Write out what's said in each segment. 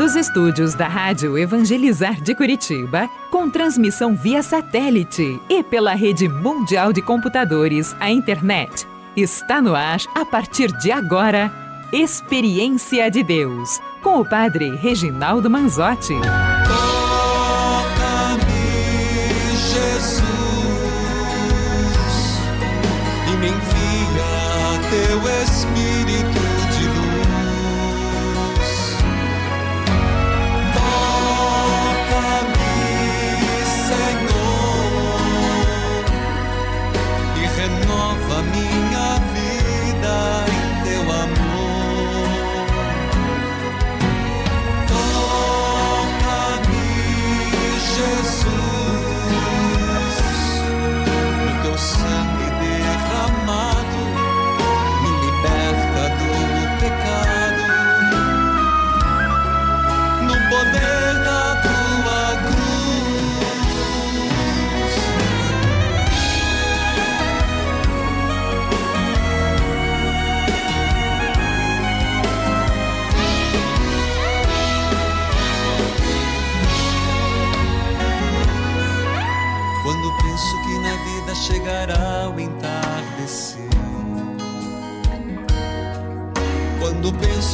Dos estúdios da Rádio Evangelizar de Curitiba, com transmissão via satélite e pela rede mundial de computadores, a internet. Está no ar, a partir de agora, Experiência de Deus, com o Padre Reginaldo Manzotti.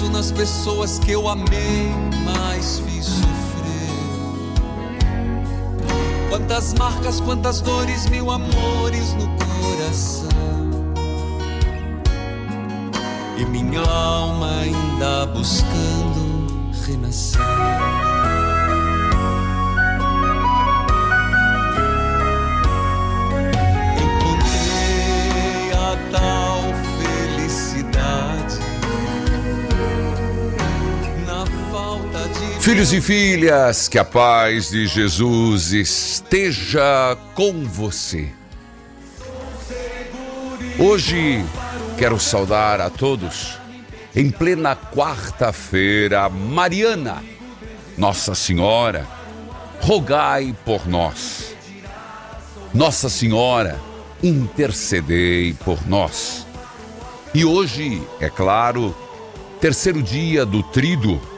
Nas pessoas que eu amei, mas fiz sofrer. Quantas marcas, quantas dores, mil amores no coração. E minha alma ainda buscando renascer. Filhos e filhas, que a paz de Jesus esteja com você. Hoje quero saudar a todos, em plena quarta-feira mariana, Nossa Senhora, rogai por nós. Nossa Senhora, intercedei por nós. E hoje, é claro, terceiro dia do Trido,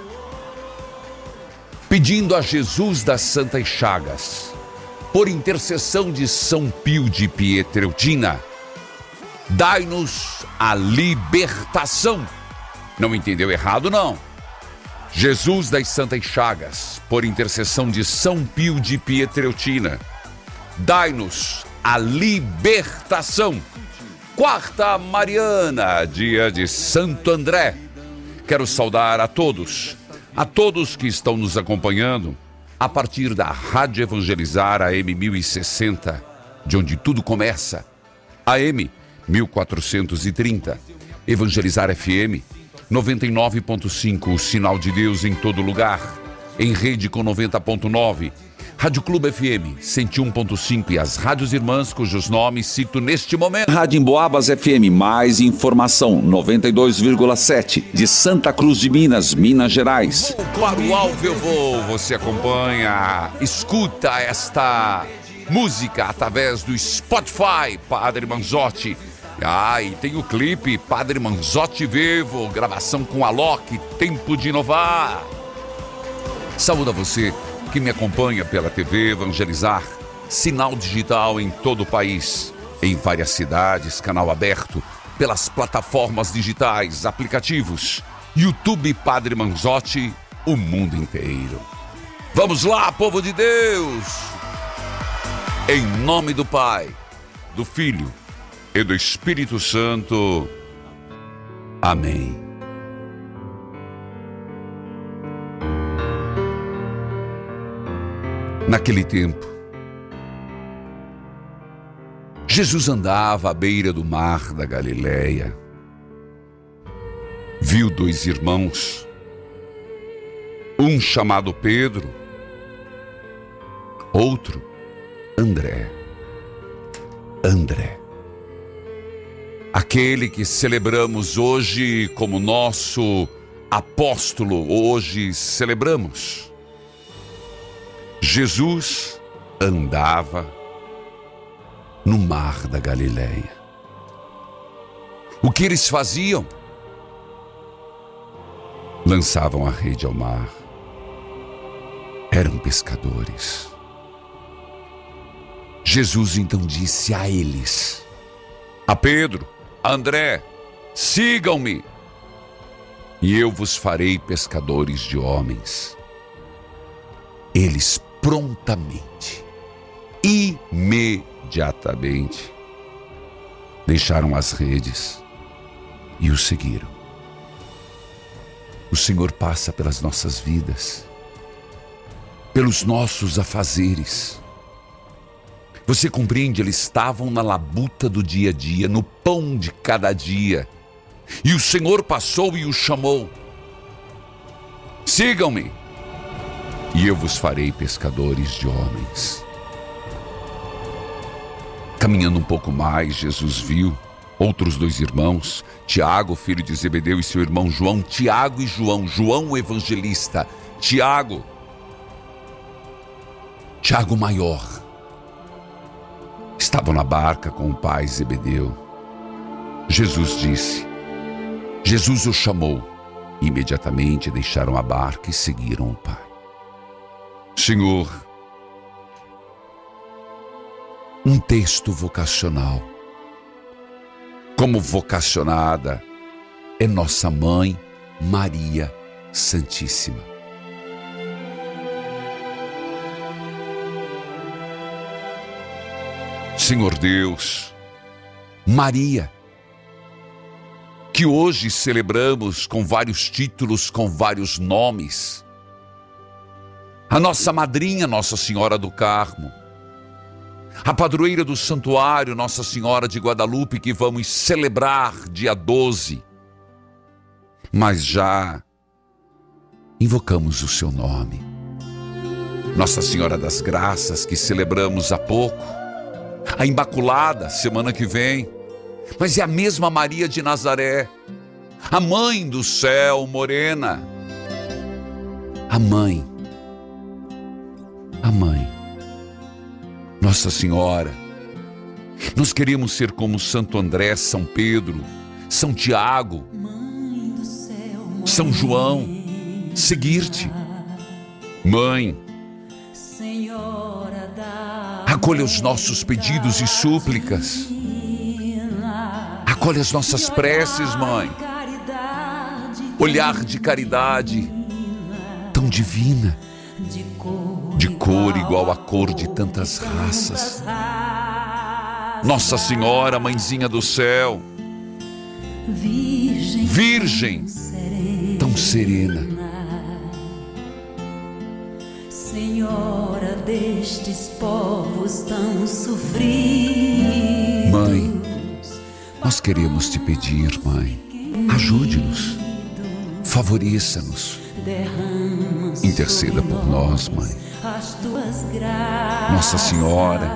pedindo a Jesus das Santas Chagas, por intercessão de São Pio de Pietreutina, dai-nos a libertação. Não entendeu errado, não. Jesus das Santas Chagas, por intercessão de São Pio de Pietreutina, dai-nos a libertação. Quarta Mariana, dia de Santo André. Quero saudar a todos, a todos que estão nos acompanhando a partir da Rádio Evangelizar AM 1060, de onde tudo começa. AM 1430, Evangelizar FM 99.5, o sinal de Deus em todo lugar. Em rede com 90.9, Rádio Clube FM 101.5 e as rádios irmãs cujos nomes cito neste momento. Rádio Emboabas FM, mais informação, 92,7, de Santa Cruz de Minas, Minas Gerais. Claro, Alvo eu vou, você acompanha, escuta esta música através do Spotify, Padre Manzotti. Ah, e tem o clipe Padre Manzotti Vivo, gravação com Alok, Tempo de Inovar. Saúde a você que me acompanha pela TV Evangelizar, sinal digital em todo o país, em várias cidades, canal aberto, pelas plataformas digitais, aplicativos, YouTube Padre Manzotti, o mundo inteiro. Vamos lá, povo de Deus! Em nome do Pai, do Filho e do Espírito Santo. Amém. Naquele tempo, Jesus andava à beira do mar da Galileia. Viu dois irmãos, um chamado Pedro, outro André. André. Aquele que celebramos hoje como nosso apóstolo, hoje celebramos. Jesus andava no mar da Galileia. O que eles faziam? Lançavam a rede ao mar eram pescadores. Jesus então disse a eles, a Pedro, a André, sigam-me, e eu vos farei pescadores de homens. Eles prontamente, imediatamente, deixaram as redes e o seguiram. O Senhor passa pelas nossas vidas, pelos nossos afazeres. Você compreende? Eles estavam na labuta do dia a dia, no pão de cada dia. E o Senhor passou e os chamou: Sigam-me, e eu vos farei pescadores de homens. Caminhando um pouco mais, Jesus viu outros dois irmãos, Tiago, filho de Zebedeu, e seu irmão João, Tiago e João, João o evangelista, Tiago, Tiago maior, estavam na barca com o pai Zebedeu. Jesus disse: Jesus o chamou. Imediatamente deixaram a barca e seguiram o pai. Senhor, um texto vocacional. Como vocacionada é nossa mãe Maria Santíssima. Senhor Deus, Maria, que hoje celebramos com vários títulos, com vários nomes. A nossa madrinha, Nossa Senhora do Carmo, a padroeira do santuário Nossa Senhora de Guadalupe, que vamos celebrar dia 12. Mas já invocamos o seu nome. Nossa Senhora das Graças, que celebramos há pouco. A Imaculada, semana que vem. Mas é a mesma Maria de Nazaré, a mãe do céu, morena. A mãe. A mãe nossa Senhora. Nós queremos ser como Santo André, São Pedro, São Tiago, São João, seguir-te. Mãe, acolha os nossos pedidos e súplicas. Acolha as nossas preces, mãe. Olhar de caridade tão divina de cor igual à cor de tantas raças. Nossa Senhora, Mãezinha do Céu, Virgem, tão serena. Senhora destes povos tão sofridos. Mãe, nós queremos te pedir, Mãe, ajude-nos, favoreça-nos, interceda por nós, Mãe. Nossa Senhora,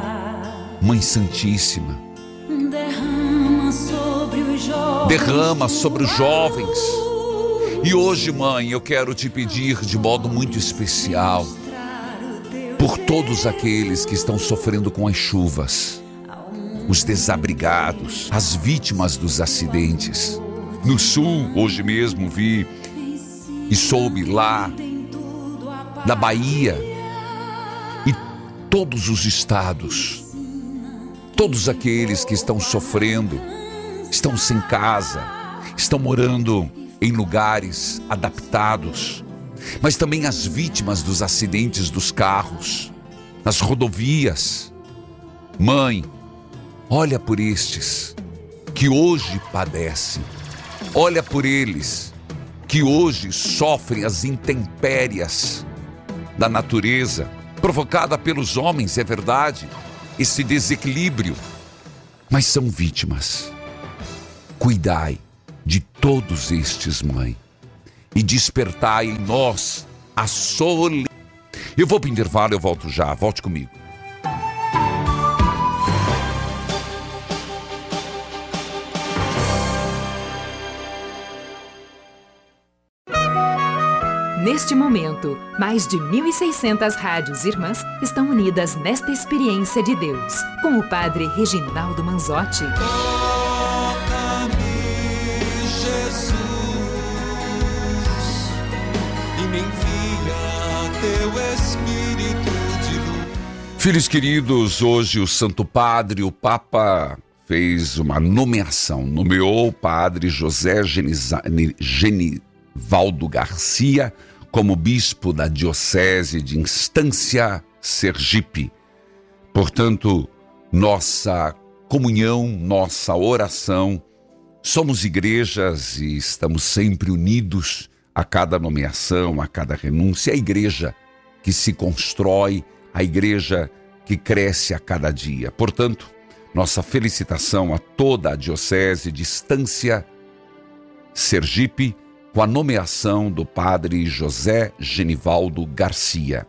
Mãe Santíssima, derrama sobre os jovens. E hoje, mãe, eu quero te pedir de modo muito especial por todos aqueles que estão sofrendo com as chuvas, os desabrigados, as vítimas dos acidentes. No sul, hoje mesmo vi e soube lá da Bahia todos os estados, todos aqueles que estão sofrendo, estão sem casa, estão morando em lugares adaptados, mas também as vítimas dos acidentes dos carros, nas rodovias. Mãe, olha por estes que hoje padecem, olha por eles que hoje sofrem as intempéries da natureza provocada pelos homens, é verdade, esse desequilíbrio, mas são vítimas. Cuidai de todos estes, mãe, e despertai em nós a solidão. Eu vou para o intervalo, eu volto já, volte comigo. Neste momento, mais de 1.600 rádios irmãs estão unidas nesta experiência de Deus, com o Padre Reginaldo Manzotti. Toca-me, Jesus, e me envia teu Espírito. Filhos queridos, hoje o Santo Padre, o Papa, fez uma nomeação, nomeou o Padre José Geniza- Genivaldo Garcia como bispo da Diocese de Instância Sergipe. Portanto, nossa comunhão, nossa oração, somos igrejas e estamos sempre unidos a cada nomeação, a cada renúncia, a igreja que se constrói, a igreja que cresce a cada dia. Portanto, nossa felicitação a toda a Diocese de Estância Sergipe com a nomeação do padre José Genivaldo Garcia.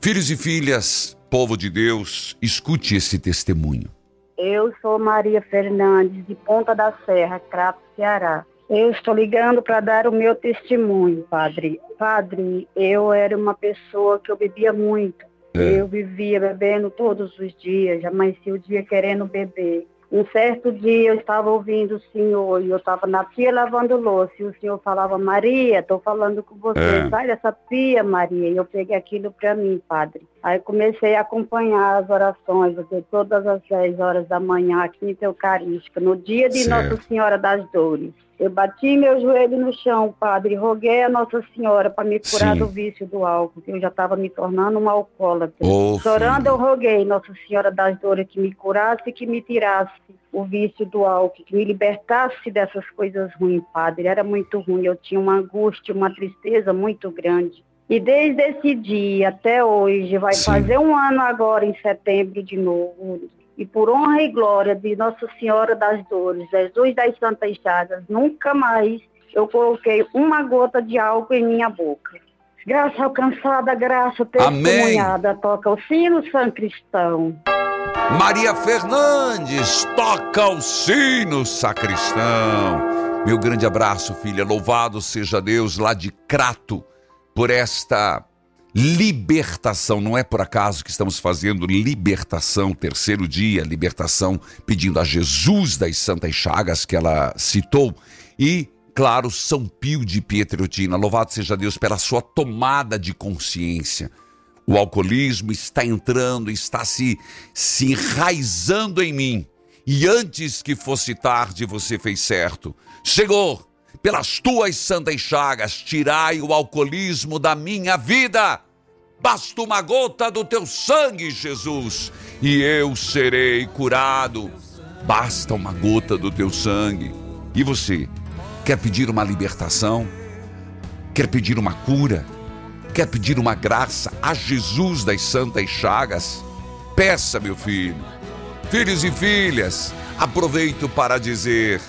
Filhos e filhas, povo de Deus, escute esse testemunho. Eu sou Maria Fernandes, de Ponta da Serra, Crato, Ceará. Eu estou ligando para dar o meu testemunho, padre. Padre, eu era uma pessoa que eu bebia muito. É. Eu vivia bebendo todos os dias, amanhecia o dia querendo beber. Um certo dia eu estava ouvindo o senhor e eu estava na pia lavando louça e o senhor falava, Maria, estou falando com você, É. sai dessa pia, Maria. E eu peguei aquilo para mim, padre. Aí comecei a acompanhar as orações, de todas as 10 horas da manhã, a quinta eucarística, no dia de Certo. Nossa Senhora das Dores. Eu bati meu joelho no chão, padre, roguei a Nossa Senhora para me curar Sim. do vício do álcool, que eu já estava me tornando uma alcoólatra. Ô, Chorando, filho. eu roguei Nossa Senhora das Dores que me curasse que me tirasse o vício do álcool, que me libertasse dessas coisas ruins, padre. Era muito ruim, eu tinha uma angústia, uma tristeza muito grande. E desde esse dia até hoje, vai Sim. fazer um ano agora, em setembro de novo. E por honra e glória de Nossa Senhora das Dores, Jesus das Santas Chagas, nunca mais eu coloquei uma gota de álcool em minha boca. Graça alcançada, graça Amém. testemunhada, toca o sino, São Cristão. Maria Fernandes, toca o sino, sacristão. Meu grande abraço, filha. Louvado seja Deus lá de Crato por esta libertação. Não é por acaso que estamos fazendo libertação, terceiro dia, libertação, pedindo a Jesus das Santas Chagas que ela citou. E, claro, São Pio de Pietreutina. Louvado seja Deus pela sua tomada de consciência. O alcoolismo está entrando, está se, se enraizando em mim. E antes que fosse tarde, você fez certo. Chegou! Pelas tuas santas chagas, tirai o alcoolismo da minha vida. Basta uma gota do teu sangue, Jesus, e eu serei curado. Basta uma gota do teu sangue. E você, quer pedir uma libertação? Quer pedir uma cura? Quer pedir uma graça a Jesus das Santas Chagas? Peça, meu filho. Filhos e filhas, aproveito para dizer: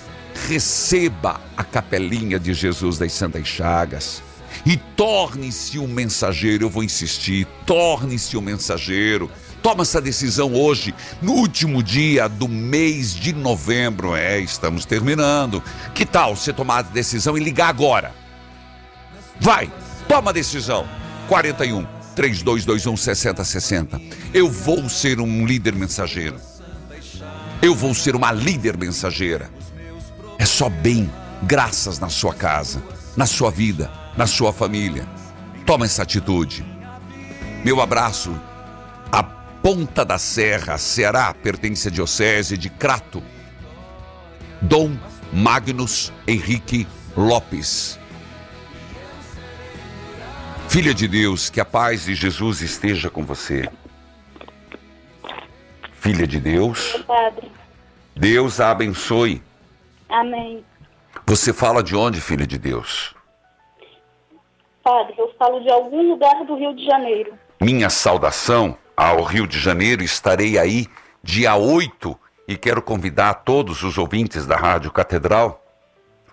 receba a capelinha de Jesus das Santas Chagas e torne-se um mensageiro. Eu vou insistir: torne-se um mensageiro. Toma essa decisão hoje, no último dia do mês de novembro. É, estamos terminando. Que tal você tomar a decisão e ligar agora? Vai, toma a decisão. 41 3221 6060. Eu vou ser um líder mensageiro. Eu vou ser uma líder mensageira. É só bem, graças na sua casa, na sua vida, na sua família. Toma essa atitude. Meu abraço. A Ponta da Serra, Ceará, pertence à Diocese de Crato. Dom Magnus Henrique Lopes. Filha de Deus, que a paz de Jesus esteja com você. Filha de Deus, Padre, Deus a abençoe. Amém. Você fala de onde, filha de Deus? Padre, eu falo de algum lugar do Rio de Janeiro. Minha saudação ao Rio de Janeiro. Estarei aí dia 8 e quero convidar todos os ouvintes da Rádio Catedral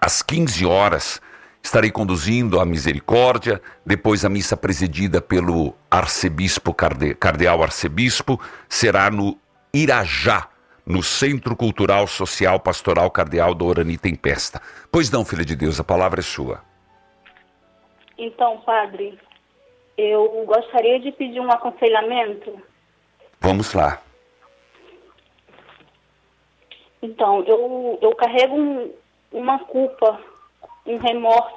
às 15 horas. Estarei conduzindo a misericórdia, depois a missa presidida pelo arcebispo, carde- cardeal arcebispo, será no Irajá, no Centro Cultural Social Pastoral Cardeal Dorani Tempesta. Pois não, filha de Deus, a palavra é sua. Então, Padre, eu gostaria de pedir um aconselhamento. Vamos lá. Então, eu, eu carrego um- uma culpa, um remorso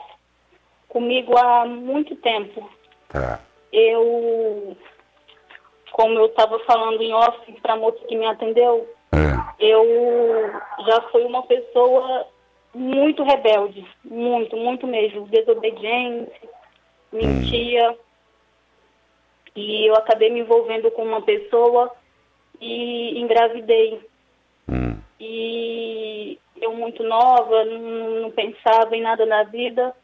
comigo há muito tempo. Tá. Eu, como eu estava falando em off para a moça que me atendeu, É. eu já fui uma pessoa muito rebelde, muito, muito mesmo, desobediente, mentia. E eu acabei me envolvendo com uma pessoa e engravidei. Hum. E eu muito nova, não, não pensava em nada na vida,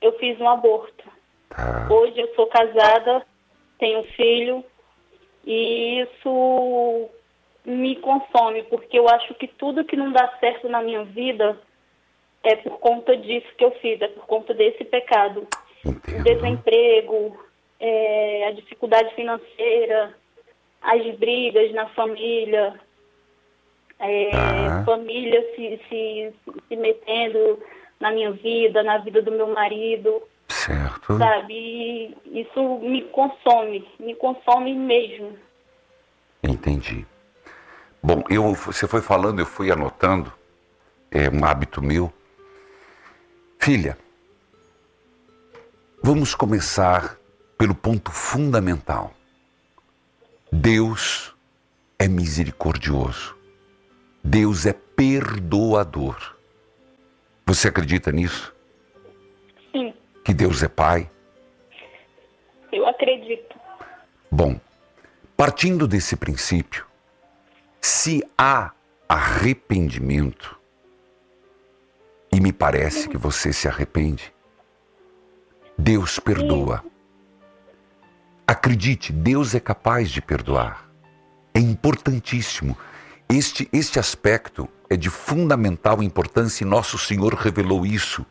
eu fiz um aborto. Tá. Hoje eu sou casada, tenho filho e isso me consome, porque eu acho que tudo que não dá certo na minha vida é por conta disso que eu fiz, é por conta desse pecado. O Entendo. desemprego, é, a dificuldade financeira, as brigas na família, é, Tá. família se, se, se metendo na minha vida, na vida do meu marido Certo. sabe? E isso me consome, me consome mesmo. Entendi. Bom, eu, você foi falando, eu fui anotando, é um hábito meu. Filha, vamos começar pelo ponto fundamental. Deus é misericordioso. Deus é perdoador. Você acredita nisso? Sim, Que Deus é Pai? eu acredito. Bom, partindo desse princípio, se há arrependimento, e me parece que você se arrepende, Deus perdoa. Acredite, Deus é capaz de perdoar. É importantíssimo. Este, este aspecto é de fundamental importância e Nosso Senhor revelou isso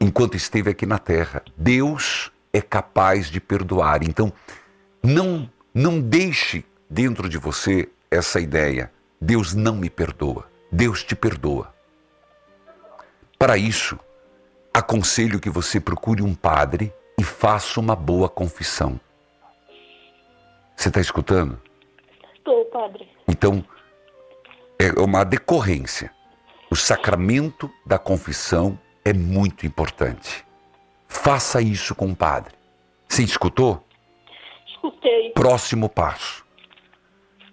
enquanto esteve aqui na terra. Deus é capaz de perdoar. Então, não não deixe dentro de você essa ideia. Deus não me perdoa. Deus te perdoa. Para isso, aconselho que você procure um padre e faça uma boa confissão. Você está escutando? Estou, padre. Então, é uma decorrência. O sacramento da confissão é muito importante. Faça isso com o padre. Você escutou? Escutei. Próximo passo.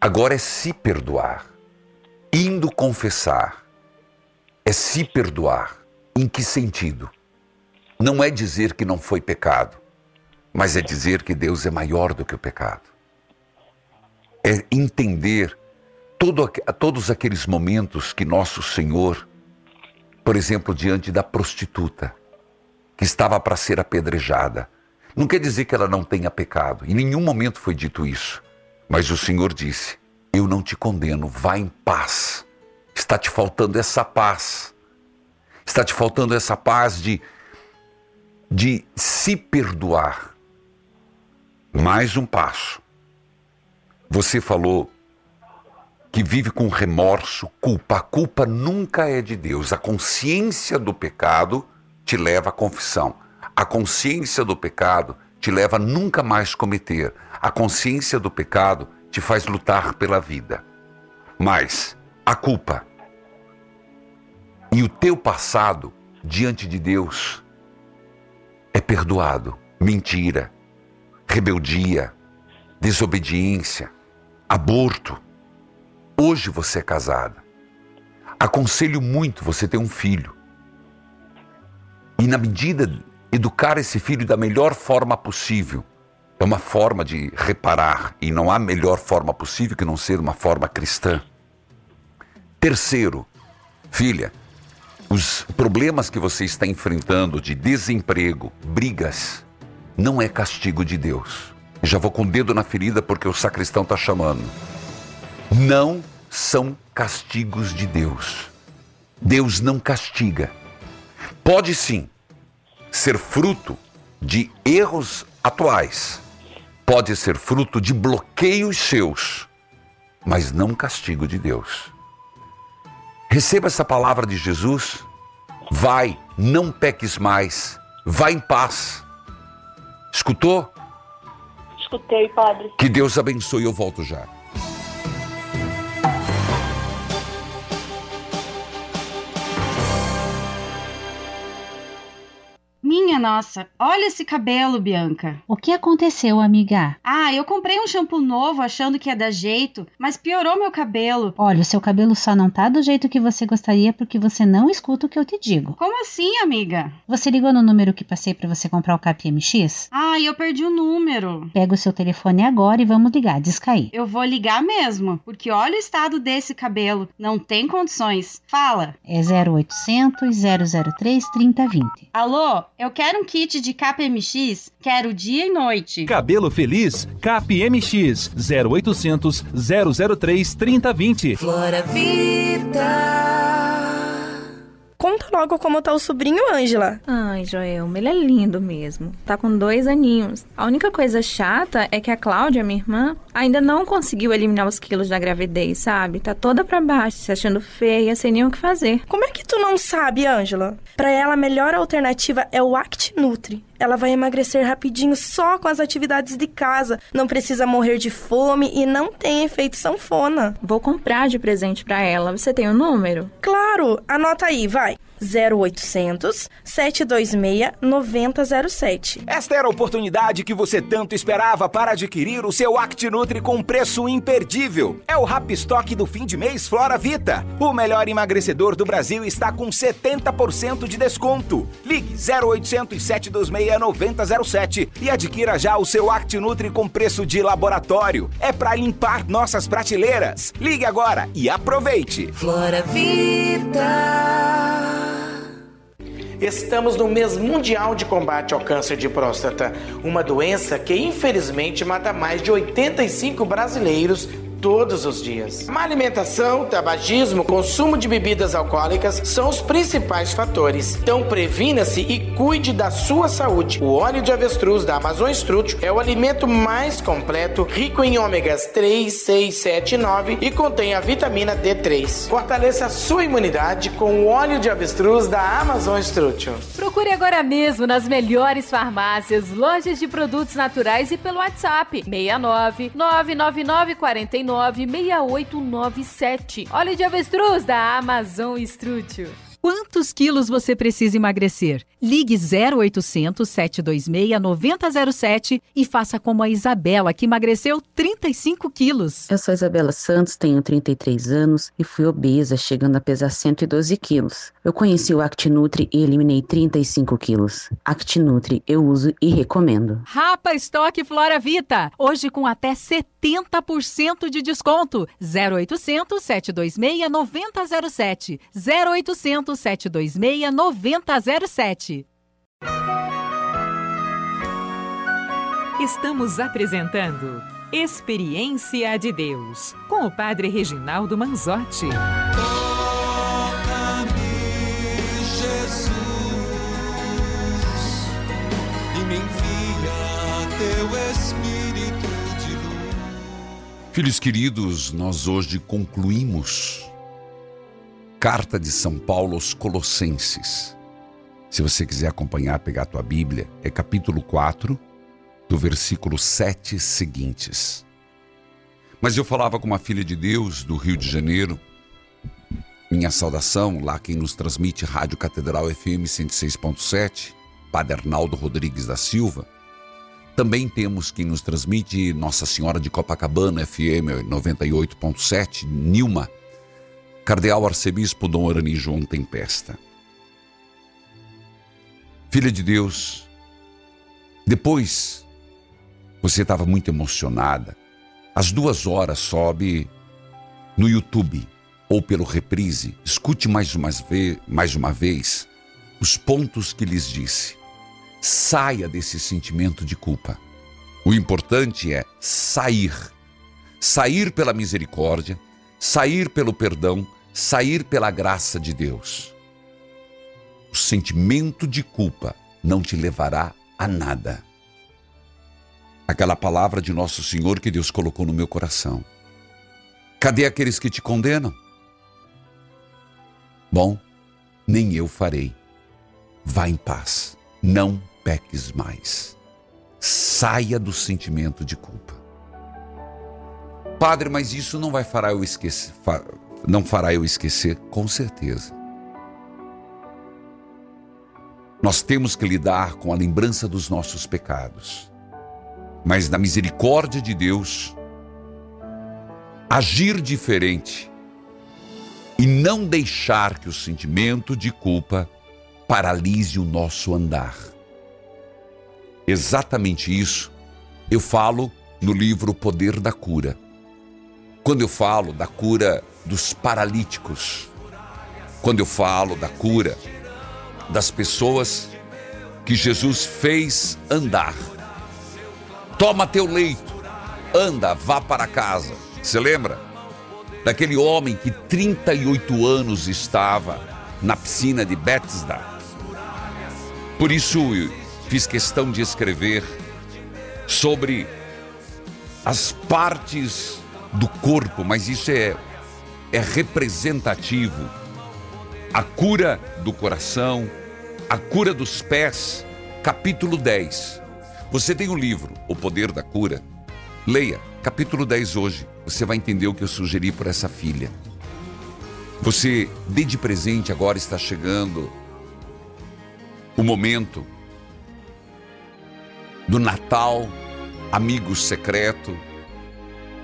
Agora é se perdoar. Indo confessar. É se perdoar. Em que sentido? Não é dizer que não foi pecado, mas é dizer que Deus é maior do que o pecado. É entender todo, todos aqueles momentos que nosso Senhor, por exemplo, diante da prostituta, que estava para ser apedrejada, não quer dizer que ela não tenha pecado, em nenhum momento foi dito isso. Mas o Senhor disse: Eu não te condeno, vá em paz. Está te faltando essa paz. Está te faltando essa paz de, de se perdoar. Mais um passo. Você falou que vive com remorso, culpa. A culpa nunca é de Deus. A consciência do pecado te leva à confissão. A consciência do pecado te leva a nunca mais cometer. A consciência do pecado te faz lutar pela vida. Mas a culpa e o teu passado diante de Deus é perdoado. Mentira, rebeldia, desobediência, aborto. Hoje você é casada. Aconselho muito você ter um filho. E na medida educar esse filho da melhor forma possível. É uma forma de reparar e não há melhor forma possível que não ser uma forma cristã. Terceiro, filha, os problemas que você está enfrentando de desemprego, brigas, não é castigo de Deus. Já vou com o dedo na ferida porque o sacristão está chamando. Não são castigos de Deus. Deus não castiga. Pode sim ser fruto de erros atuais, pode ser fruto de bloqueios seus, mas não castigo de Deus. Receba essa palavra de Jesus. Vai, não peques mais. Vai em paz. Escutou? Escutei, padre. Que Deus abençoe. Eu volto já. Minha nossa, olha esse cabelo, Bianca. O que aconteceu, amiga? Ah, eu comprei um shampoo novo achando que ia dar jeito, mas piorou meu cabelo. Olha, o seu cabelo só não tá do jeito que você gostaria porque você não escuta o que eu te digo. Como assim, amiga? Você ligou no número que passei para você comprar o KPMX? Ah, eu perdi o número. Pega o seu telefone agora e vamos ligar, descair. Eu vou ligar mesmo, porque olha o estado desse cabelo, não tem condições. Fala. É 0800 003 3020. Alô, eu quero um kit de KPMX, quero dia e noite. Cabelo Feliz, KPMX 0800 003 3020. Flora Vida. Conta logo como tá o sobrinho Ângela. Ai, Joelma, ele é lindo mesmo. Tá com dois aninhos. A única coisa chata é que a Cláudia, minha irmã, ainda não conseguiu eliminar os quilos da gravidez, sabe? Tá toda pra baixo, se achando feia, sem nem o que fazer. Como é que tu não sabe, Ângela? Pra ela, a melhor alternativa é o Act Nutri. Ela vai emagrecer rapidinho só com as atividades de casa. Não precisa morrer de fome e não tem efeito sanfona. Vou comprar de presente pra ela. Você tem o número? Claro, anota aí, vai. 0800 726 9007. Esta era a oportunidade que você tanto esperava para adquirir o seu ActiNutri com preço imperdível. É o Rap Stock do fim de mês Flora Vita. O melhor emagrecedor do Brasil está com 70% de desconto. Ligue 0800 726 9007 e adquira já o seu ActiNutri com preço de laboratório. É para limpar nossas prateleiras. Ligue agora e aproveite. Flora Vida. Estamos no mês mundial de combate ao câncer de próstata, uma doença que infelizmente mata mais de 85 brasileiros todos os dias. Má alimentação, tabagismo, consumo de bebidas alcoólicas são os principais fatores. Então previna-se e cuide da sua saúde. O óleo de avestruz da Amazon Strutio é o alimento mais completo, rico em ômegas 3, 6, 7 e 9 e contém a vitamina D3. Fortaleça a sua imunidade com o óleo de avestruz da Amazon Strutio. Procure agora mesmo nas melhores farmácias, lojas de produtos naturais e pelo WhatsApp 69 999 49 6897. Óleo de avestruz da Amazon Strútil. Quantos quilos você precisa emagrecer? Ligue 0800 726 9007 e faça como a Isabela, que emagreceu 35 quilos. Eu sou Isabela Santos, tenho 33 anos e fui obesa, chegando a pesar 112 quilos. Eu conheci o ActiNutri e eliminei 35 quilos. ActiNutri eu uso e recomendo. Rapa Estoque Flora Vita, hoje com até 70% de desconto. 0800 726 9007. 0800 726 9007. Estamos apresentando Experiência de Deus com o Padre Reginaldo Manzotti. Filhos queridos, nós hoje concluímos Carta de São Paulo aos Colossenses. Se você quiser acompanhar, pegar a tua Bíblia, é capítulo 4, do versículo 7 seguintes. Mas eu falava com uma filha de Deus do Rio de Janeiro. Minha saudação, lá quem nos transmite Rádio Catedral FM 106.7, Padre Arnaldo Rodrigues da Silva. Também temos quem nos transmite Nossa Senhora de Copacabana FM 98.7, Nilma. Cardeal Arcebispo Dom Arani João Tempesta. Filha de Deus, depois você estava muito emocionada. Às duas horas sobe no YouTube ou pelo reprise. Escute mais uma, vez, mais uma vez os pontos que lhes disse. Saia desse sentimento de culpa. O importante é sair. Sair pela misericórdia, sair pelo perdão, sair pela graça de Deus. O sentimento de culpa não te levará a nada. Aquela palavra de Nosso Senhor que Deus colocou no meu coração. Cadê aqueles que te condenam? Bom, nem eu farei. Vá em paz, não peques mais. Saia do sentimento de culpa. Padre, mas isso não vai fará eu esquecer, não fará eu esquecer, com certeza. nós temos que lidar com a lembrança dos nossos pecados. Mas na misericórdia de Deus, agir diferente e não deixar que o sentimento de culpa paralise o nosso andar. Exatamente isso eu falo no livro Poder da Cura. Quando eu falo da cura dos paralíticos, quando eu falo da cura das pessoas que Jesus fez andar. Toma teu leito, anda, vá para casa. Você lembra? Daquele homem que 38 anos estava na piscina de Bethesda. Por isso fiz questão de escrever sobre as partes do corpo, mas isso é, é representativo. A cura do coração, a cura dos pés, capítulo 10. Você tem o um livro, O Poder da Cura? Leia, capítulo 10 hoje. Você vai entender o que eu sugeri para essa filha. Você dê de presente, agora está chegando o momento do Natal, amigo secreto,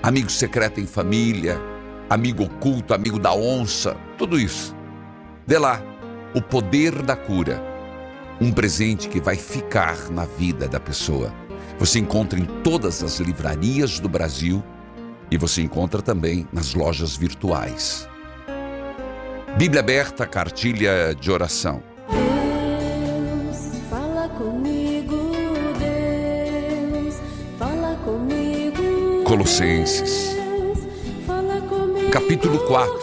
amigo secreto em família, amigo oculto, amigo da onça, tudo isso. Dê lá o poder da cura um presente que vai ficar na vida da pessoa. Você encontra em todas as livrarias do Brasil e você encontra também nas lojas virtuais. Bíblia aberta, cartilha de oração. Colossenses, capítulo 4,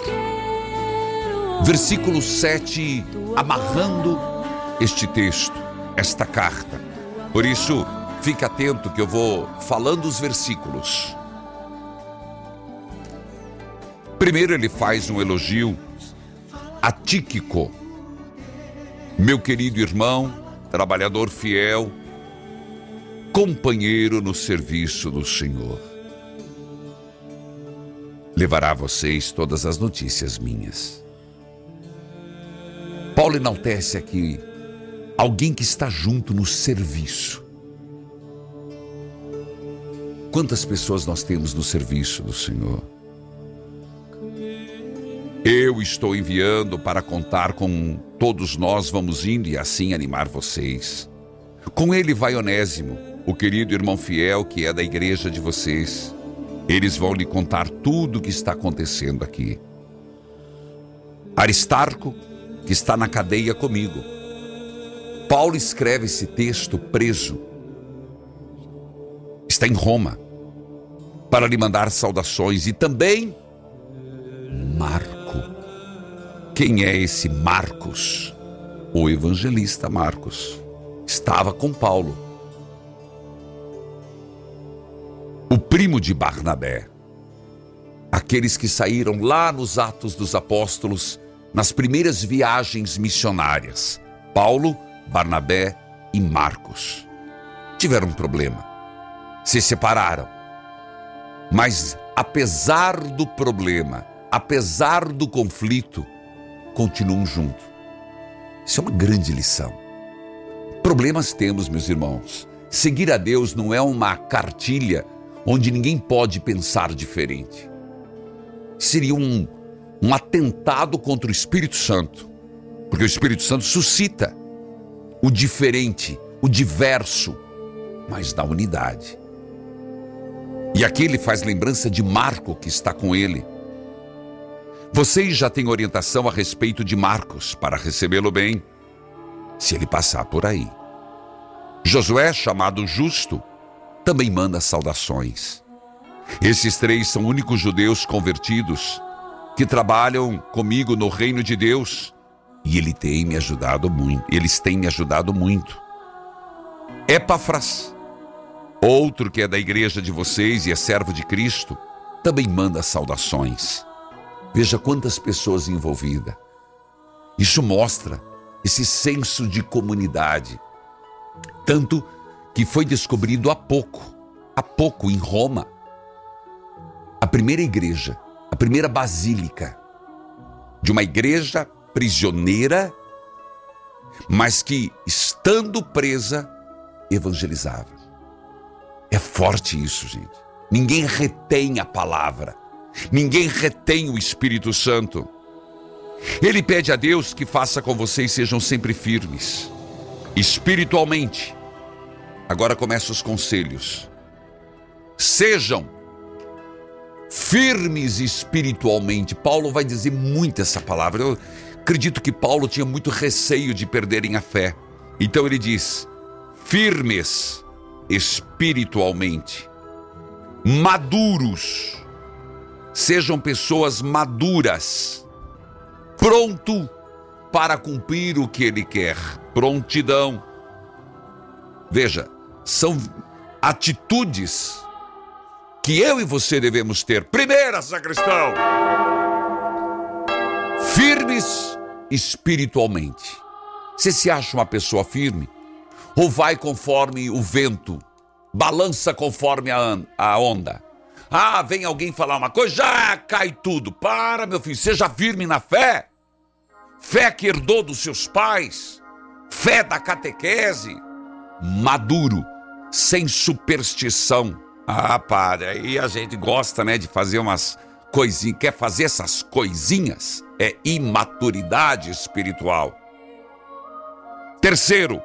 versículo 7, amarrando este texto, esta carta. Por isso, fique atento que eu vou falando os versículos. Primeiro, ele faz um elogio a Tíquico, meu querido irmão, trabalhador fiel, companheiro no serviço do Senhor. Levará a vocês todas as notícias minhas. Paulo enaltece aqui alguém que está junto no serviço. Quantas pessoas nós temos no serviço do Senhor? Eu estou enviando para contar com todos nós, vamos indo e assim animar vocês. Com ele vai Onésimo, o querido irmão fiel que é da igreja de vocês. Eles vão lhe contar tudo o que está acontecendo aqui. Aristarco, que está na cadeia comigo Paulo escreve esse texto preso. Está em Roma para lhe mandar saudações e também Marco. Quem é esse Marcos? O evangelista Marcos. Estava com Paulo. Primo de Barnabé. Aqueles que saíram lá nos Atos dos Apóstolos, nas primeiras viagens missionárias. Paulo Barnabé e Marcos. Tiveram um problema. Se separaram. Mas apesar do problema, apesar do conflito, continuam juntos. Isso é uma grande lição. Problemas temos, meus irmãos. Seguir a Deus não é uma cartilha onde ninguém pode pensar diferente. Seria um, um atentado contra o Espírito Santo, porque o Espírito Santo suscita o diferente, o diverso, mas da unidade. E aqui ele faz lembrança de Marco que está com ele. Vocês já têm orientação a respeito de Marcos para recebê-lo bem, se ele passar por aí. Josué, chamado Justo, também manda saudações. Esses três são únicos judeus convertidos que trabalham comigo no reino de Deus e ele tem me ajudado muito. Eles têm me ajudado muito. Epafras, outro que é da igreja de vocês e é servo de Cristo, também manda saudações. Veja quantas pessoas envolvidas. Isso mostra esse senso de comunidade. Tanto que foi descobrido há pouco, há pouco em Roma, a primeira igreja, a primeira basílica de uma igreja prisioneira mas que, estando presa, evangelizava. É forte isso, gente. Ninguém retém a palavra, ninguém retém o Espírito Santo. Ele pede a Deus que faça com vocês sejam sempre firmes, espiritualmente. Agora começam os conselhos. Sejam firmes espiritualmente. Paulo vai dizer muito essa palavra. Eu acredito que Paulo tinha muito receio de perderem a fé. Então ele diz: firmes espiritualmente, maduros, sejam pessoas maduras, pronto para cumprir o que ele quer, prontidão. Veja, são atitudes que eu e você devemos ter. Primeira, sacristão, firmes espiritualmente. Você se acha uma pessoa firme? Ou vai conforme o vento, balança conforme a, a onda? Ah, vem alguém falar uma coisa, já cai tudo. Para, meu filho, seja firme na fé. Fé que herdou dos seus pais, fé da catequese, maduro, sem superstição. Ah, para, aí a gente gosta, né, de fazer umas coisinhas, quer fazer essas coisinhas, é imaturidade espiritual. Terceiro,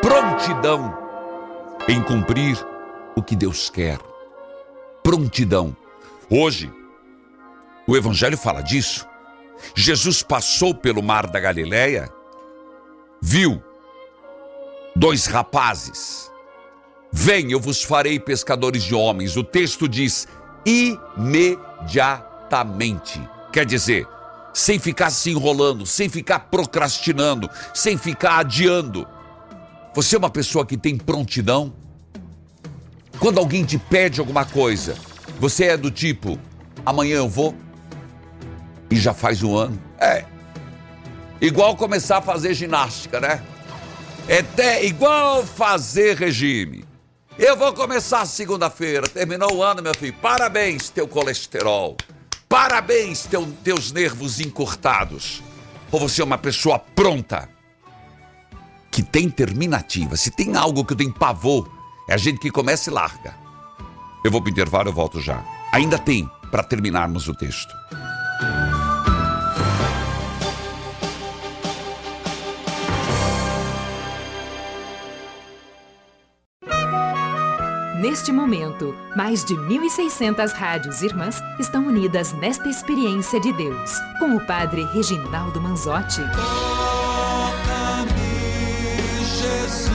prontidão em cumprir o que Deus quer. Prontidão. Hoje, o Evangelho fala disso. Jesus passou pelo mar da Galileia, viu dois rapazes. Vem, eu vos farei pescadores de homens. O texto diz imediatamente. Quer dizer, sem ficar se enrolando, sem ficar procrastinando, sem ficar adiando. Você é uma pessoa que tem prontidão? Quando alguém te pede alguma coisa, você é do tipo, amanhã eu vou? E já faz um ano? É. Igual começar a fazer ginástica, né? É até igual fazer regime. Eu vou começar segunda-feira. Terminou o ano, meu filho. Parabéns, teu colesterol. Parabéns, teu, teus nervos encurtados. Ou você é uma pessoa pronta, que tem terminativa. Se tem algo que eu tenho pavor, é a gente que começa e larga. Eu vou para o intervalo, eu volto já. Ainda tem para terminarmos o texto. Neste momento, mais de 1.600 rádios irmãs estão unidas nesta experiência de Deus, com o Padre Reginaldo Manzotti. Toca-me, Jesus,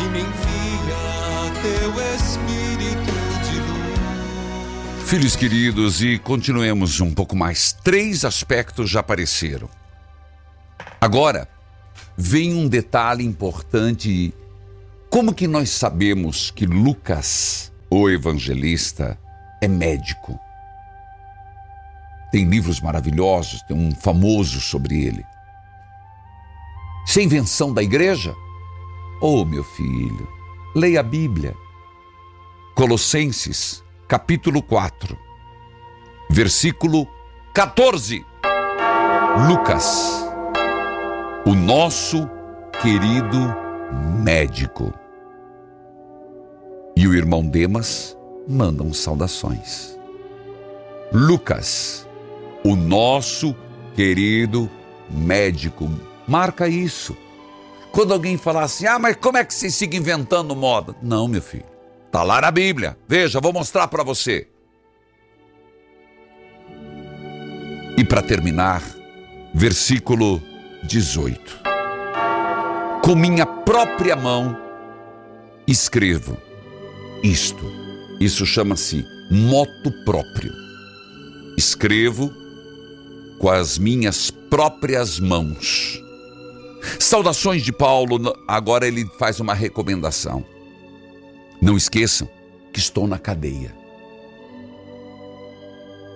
e me envia teu Espírito de luz. Filhos queridos, e continuemos um pouco mais. Três aspectos já apareceram. Agora, vem um detalhe importante. Como que nós sabemos que Lucas, o evangelista, é médico? Tem livros maravilhosos, tem um famoso sobre ele. Isso é invenção da igreja? Oh, meu filho, leia a Bíblia. Colossenses, capítulo 4, versículo 14. Lucas, o nosso querido médico. E o irmão Demas mandam saudações. Lucas, o nosso querido médico, marca isso. Quando alguém falar assim, ah, mas como é que você siga inventando moda? Não, meu filho. Está lá na Bíblia. Veja, vou mostrar para você. E para terminar, versículo 18. Com minha própria mão escrevo isto. Isso chama-se moto próprio. Escrevo com as minhas próprias mãos. Saudações de Paulo, agora ele faz uma recomendação. Não esqueçam que estou na cadeia.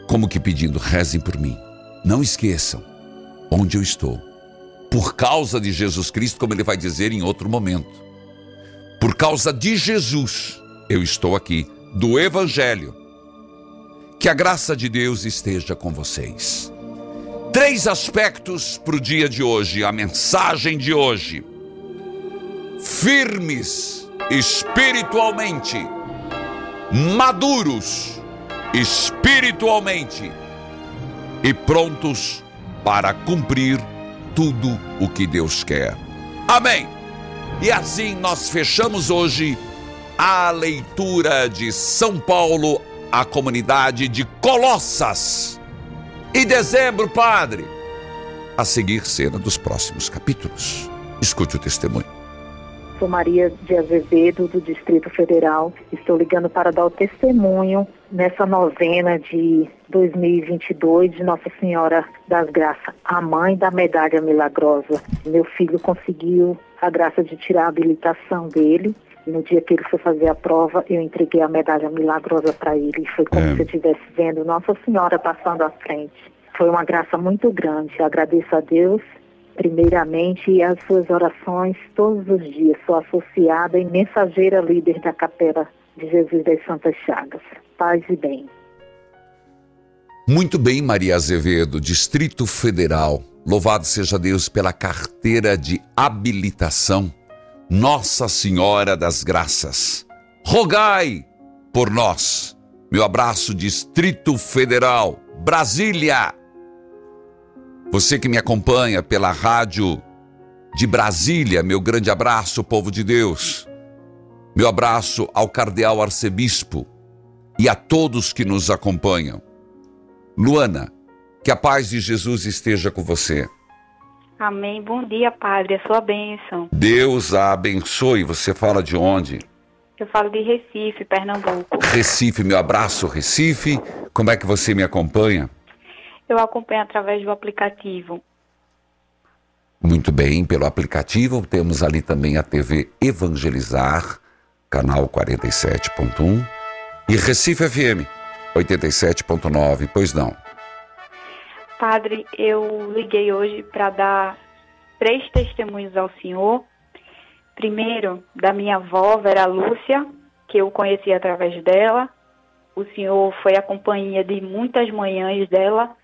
Como que pedindo, rezem por mim. Não esqueçam onde eu estou. Por causa de Jesus Cristo, como ele vai dizer em outro momento. Por causa de Jesus, eu estou aqui, do Evangelho. Que a graça de Deus esteja com vocês. Três aspectos para o dia de hoje, a mensagem de hoje. Firmes espiritualmente, maduros espiritualmente e prontos para cumprir tudo o que Deus quer. Amém. E assim nós fechamos hoje a leitura de São Paulo à comunidade de Colossas. E dezembro, Padre, a seguir cena dos próximos capítulos. Escute o testemunho. Sou Maria de Azevedo, do Distrito Federal. Estou ligando para dar o testemunho nessa novena de 2022 de Nossa Senhora das Graças, a mãe da medalha milagrosa. Meu filho conseguiu a graça de tirar a habilitação dele. No dia que ele foi fazer a prova, eu entreguei a medalha milagrosa para ele. Foi como É. se eu estivesse vendo Nossa Senhora passando à frente. Foi uma graça muito grande. Agradeço a Deus primeiramente as suas orações todos os dias. Sou associada e mensageira líder da Capela de Jesus das Santas Chagas. Paz e bem. Muito bem, Maria Azevedo, Distrito Federal. Louvado seja Deus pela carteira de habilitação. Nossa Senhora das Graças. Rogai por nós. Meu abraço, Distrito Federal, Brasília. Você que me acompanha pela rádio de Brasília, meu grande abraço, povo de Deus. Meu abraço ao cardeal arcebispo e a todos que nos acompanham. Luana, que a paz de Jesus esteja com você. Amém. Bom dia, Padre. A sua bênção. Deus a abençoe. Você fala de onde? Eu falo de Recife, Pernambuco. Recife, meu abraço, Recife. Como é que você me acompanha? Eu acompanho através do aplicativo. Muito bem, pelo aplicativo. Temos ali também a TV Evangelizar, canal 47.1. E Recife FM, 87.9. Pois não. Padre, eu liguei hoje para dar três testemunhos ao senhor. Primeiro, da minha avó, Vera Lúcia, que eu conheci através dela. O senhor foi a companhia de muitas manhãs dela.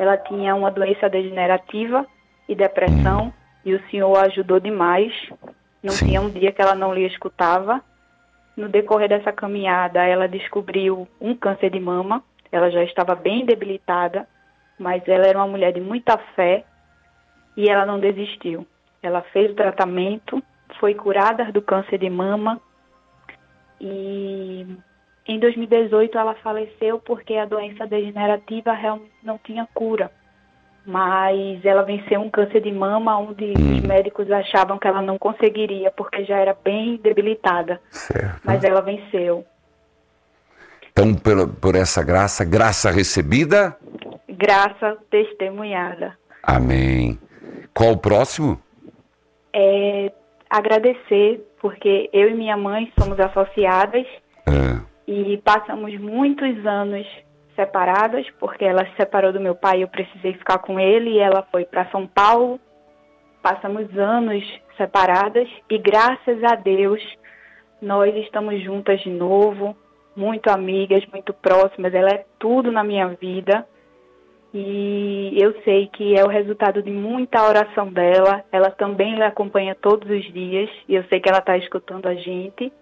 Ela tinha uma doença degenerativa e depressão, e o senhor ajudou demais. Não tinha um dia que ela não lhe escutava. No decorrer dessa caminhada, ela descobriu um câncer de mama. Ela já estava bem debilitada, mas ela era uma mulher de muita fé e ela não desistiu. Ela fez o tratamento, foi curada do câncer de mama e em 2018 ela faleceu porque a doença degenerativa realmente não tinha cura. Mas ela venceu um câncer de mama onde os médicos achavam que ela não conseguiria porque já era bem debilitada. Mas ela venceu. Então, pelo, por essa graça, graça recebida. Graça testemunhada. Amém. Qual o próximo? É agradecer porque eu e minha mãe somos associadas É. e passamos muitos anos separadas, porque ela se separou do meu pai eu precisei ficar com ele e ela foi para São Paulo. Passamos anos separadas e graças a Deus nós estamos juntas de novo, muito amigas, muito próximas. Ela é tudo na minha vida. E eu sei que é o resultado de muita oração dela. Ela também me acompanha todos os dias e eu sei que ela está escutando a gente.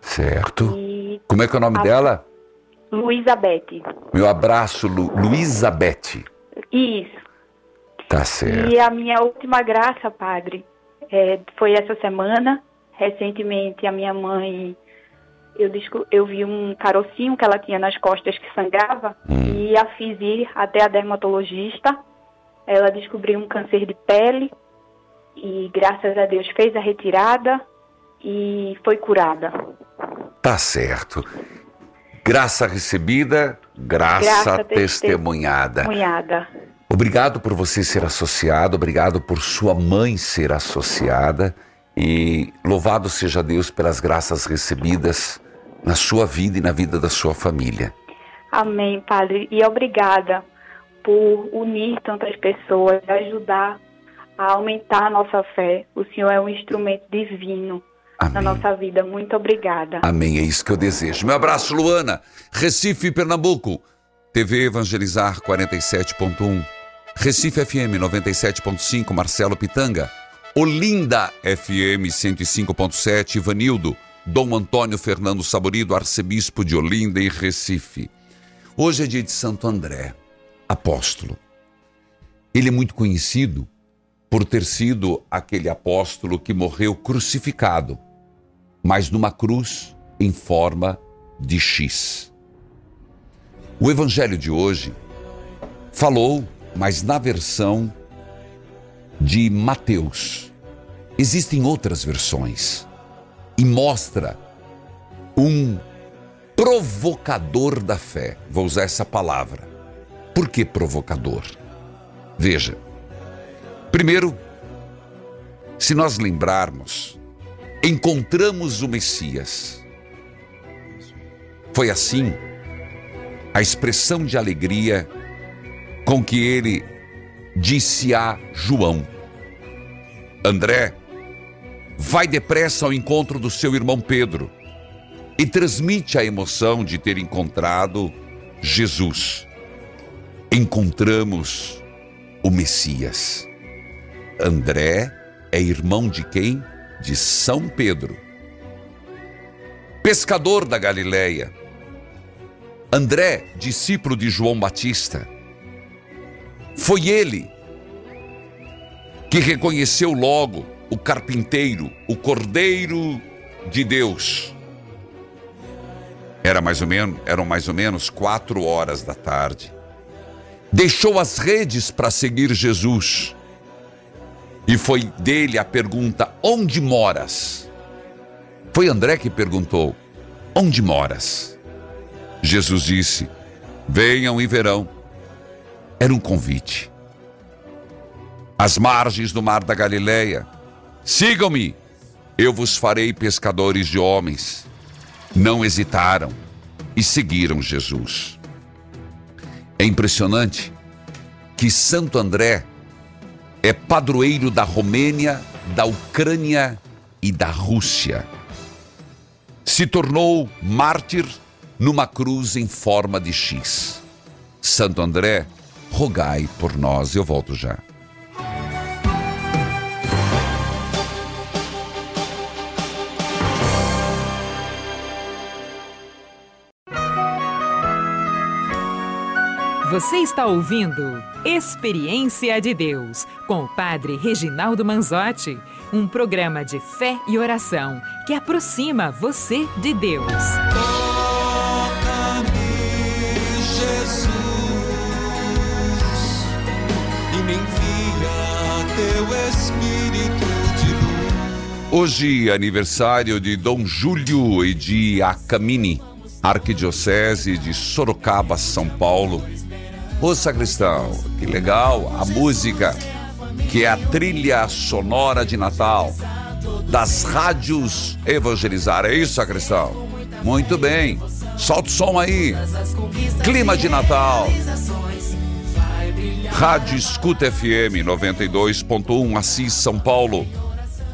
Certo. E Como é que é o nome a- dela? Luísa Bete. Meu abraço, Lu, Luísa Bete. Isso. Tá certo. E a minha última graça, padre, é, foi essa semana. Recentemente, a minha mãe, eu, desco- eu vi um carocinho que ela tinha nas costas que sangrava e a fiz ir até a dermatologista. Ela descobriu um câncer de pele e, graças a Deus, fez a retirada e foi curada. Tá certo. Graça recebida, graça, testemunhada. Testemunhada. Obrigado por você ser associado, obrigado por sua mãe ser associada e louvado seja Deus pelas graças recebidas na sua vida e na vida da sua família. Amém, Padre. E obrigada por unir tantas pessoas, ajudar a aumentar a nossa fé. O Senhor é um instrumento divino na nossa vida. Muito obrigada. Amém, é isso que eu desejo. Meu abraço, Luana, Recife, Pernambuco. TV Evangelizar 47.1. Recife FM 97.5, Marcelo Pitanga. Olinda FM 105.7, Ivanildo. Dom Antônio Fernando Saborido, arcebispo de Olinda e Recife. Hoje é dia de Santo André, apóstolo. Ele é muito conhecido por ter sido aquele apóstolo que morreu crucificado, mas numa cruz em forma de X. O evangelho de hoje falou, mas na versão de Mateus. Existem outras versões e mostra um provocador da fé. Vou usar essa palavra. Por que provocador? Veja. Primeiro, se nós lembrarmos, encontramos o Messias. Foi assim a expressão de alegria com que ele disse a João: André, vai depressa ao encontro do seu irmão Pedro e transmite a emoção de ter encontrado Jesus. Encontramos o Messias. André é irmão de quem? De São Pedro. Pescador da Galileia. André, discípulo de João Batista. Foi ele que reconheceu logo o carpinteiro, o cordeiro de Deus. Era mais ou menos, eram mais ou menos quatro horas da tarde. Deixou as redes para seguir Jesus. E foi dele a pergunta: Onde moras? Foi André que perguntou: Onde moras? Jesus disse: Venham e verão. Era um convite. Às margens do mar da Galileia, sigam-me, eu vos farei pescadores de homens não hesitaram e seguiram Jesus. É impressionante que Santo André é padroeiro da Romênia, da Ucrânia e da Rússia. Se tornou mártir numa cruz em forma de X. Santo André, rogai por nós. Eu volto já. Você está ouvindo Experiência de Deus com o Padre Reginaldo Manzotti, um programa de fé e oração que aproxima você de Deus. Toca-me, Jesus, e me envia teu Espírito de luz. Hoje, aniversário de Dom Júlio e de Acamini, Arquidiocese de Sorocaba, São Paulo. Ô sacristão, que legal a música que é a trilha sonora de Natal das rádios evangelizar. É isso, sacristão? Muito bem. Solta o som aí. Clima de Natal. Rádio Escuta FM 92.1 Assis São Paulo.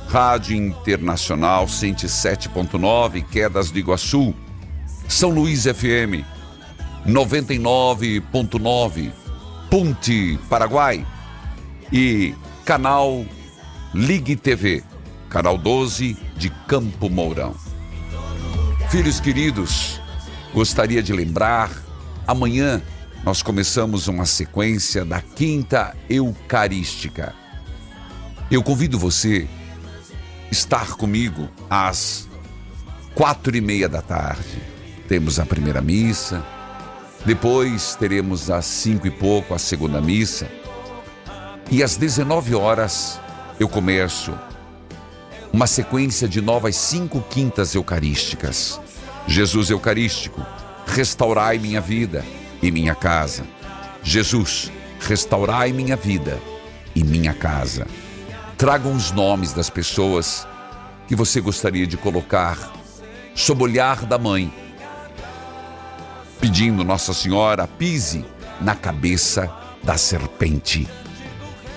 Rádio Internacional 107.9 Quedas de Iguaçu. São Luís FM 99.9 Ponte Paraguai e canal Ligue TV, canal 12 de Campo Mourão. Filhos queridos, gostaria de lembrar, amanhã nós começamos uma sequência da Quinta Eucarística. Eu convido você estar comigo às quatro e meia da tarde. Temos a primeira missa, depois teremos às cinco e pouco a segunda missa. E às 19 horas eu começo uma sequência de novas cinco quintas eucarísticas. Jesus Eucarístico, restaurai minha vida e minha casa. Jesus, restaurai minha vida e minha casa. Tragam os nomes das pessoas que você gostaria de colocar sob o olhar da mãe pedindo Nossa Senhora pise na cabeça da serpente.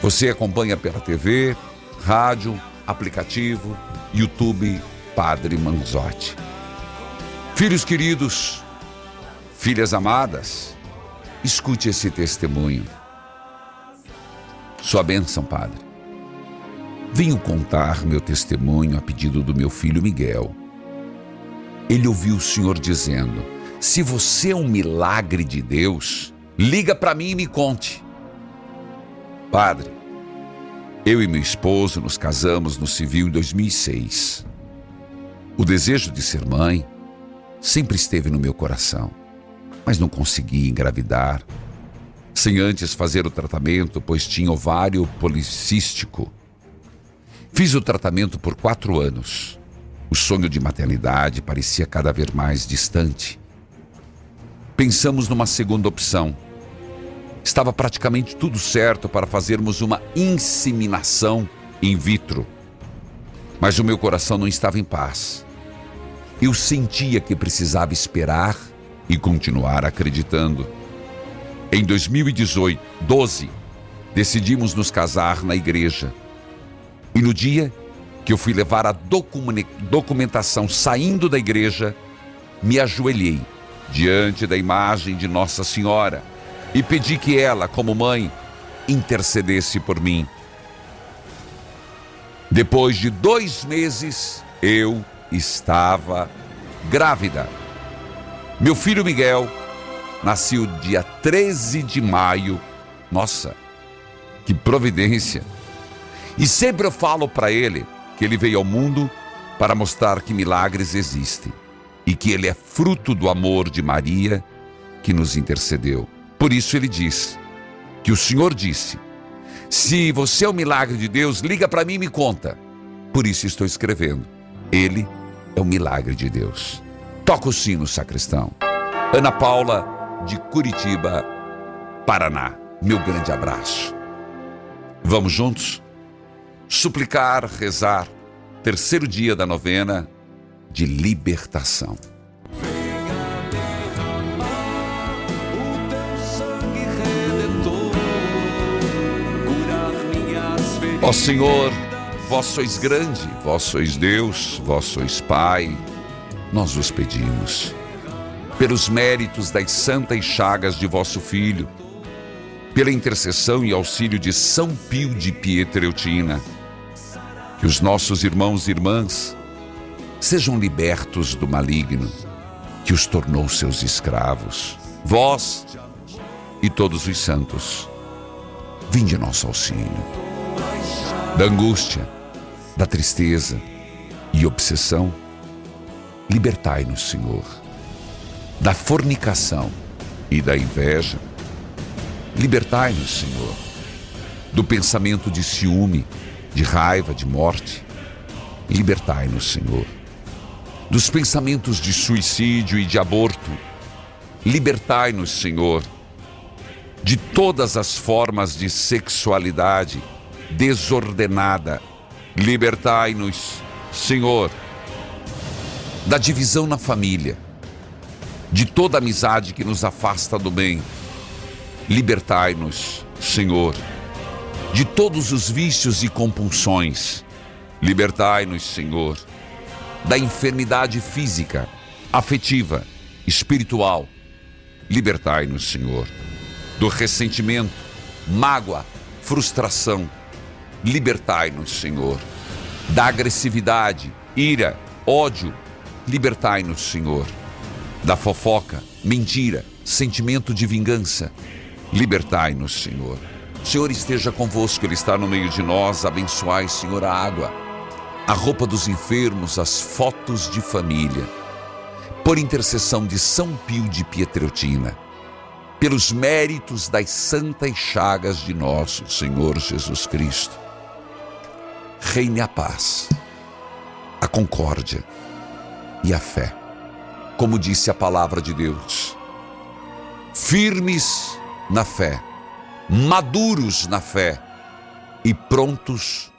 Você acompanha pela TV, rádio, aplicativo, YouTube Padre Manzotti. Filhos queridos, filhas amadas, escute esse testemunho. Sua bênção, Padre. Venho contar meu testemunho a pedido do meu filho Miguel. Ele ouviu o Senhor dizendo: Se você é um milagre de Deus, liga para mim e me conte. Padre, eu e meu esposo nos casamos no civil em 2006. O desejo de ser mãe sempre esteve no meu coração, mas não consegui engravidar sem antes fazer o tratamento, pois tinha ovário policístico. Fiz o tratamento por quatro anos. O sonho de maternidade parecia cada vez mais distante. Pensamos numa segunda opção. Estava praticamente tudo certo para fazermos uma inseminação in vitro. Mas o meu coração não estava em paz. Eu sentia que precisava esperar e continuar acreditando. Em 2018, 12, decidimos nos casar na igreja. E no dia que eu fui levar a documentação saindo da igreja, me ajoelhei diante da imagem de Nossa Senhora e pedi que ela, como mãe, intercedesse por mim. Depois de dois meses, eu estava grávida. Meu filho Miguel nasceu dia 13 de maio. Nossa, que providência! E sempre eu falo para ele que ele veio ao mundo para mostrar que milagres existem e que ele é fruto do amor de Maria que nos intercedeu. Por isso ele diz que o Senhor disse: Se você é o um milagre de Deus, liga para mim e me conta. Por isso estou escrevendo. Ele é o milagre de Deus. Toca o sino, sacristão. Ana Paula de Curitiba, Paraná. Meu grande abraço. Vamos juntos? Suplicar, rezar, terceiro dia da novena de libertação. Ó Senhor, vós sois grande, vós sois Deus, vós sois Pai, nós vos pedimos pelos méritos das santas chagas de vosso Filho, pela intercessão e auxílio de São Pio de Pietreutina, que os nossos irmãos e irmãs sejam libertos do maligno que os tornou seus escravos. Vós e todos os santos, vinde nosso auxílio. Da angústia, da tristeza e obsessão, libertai-nos, Senhor da fornicação e da inveja. Libertai-nos, Senhor, do pensamento de ciúme, de raiva, de morte. Libertai-nos, Senhor, dos pensamentos de suicídio e de aborto. Libertai-nos, Senhor, de todas as formas de sexualidade desordenada. Libertai-nos, Senhor, da divisão na família de toda amizade que nos afasta do bem. Libertai-nos, Senhor, de todos os vícios e compulsões. Libertai-nos, Senhor, da enfermidade física, afetiva, espiritual. Libertai-nos, Senhor, do ressentimento, mágoa, frustração. Libertai-nos, Senhor, da agressividade, ira, ódio. Libertai-nos, Senhor da fofoca, mentira, sentimento de vingança. Libertai-nos, Senhor. O Senhor esteja convosco, Ele está no meio de nós. Abençoai, Senhor, a água, a roupa dos enfermos, as fotos de família. Por intercessão de São Pio de Pietreutina, pelos méritos das santas chagas de nosso Senhor Jesus Cristo. Reine a paz, a concórdia e a fé como disse a palavra de Deus. Firmes na fé, maduros na fé e prontos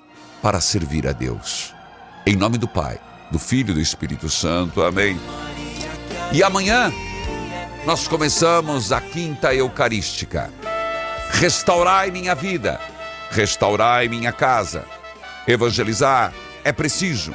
para servir a Deus. Em nome do Pai, do Filho e do Espírito Santo. Amém. E amanhã nós começamos a quinta eucarística. Restaurai minha vida, restaurai minha casa. Evangelizar é preciso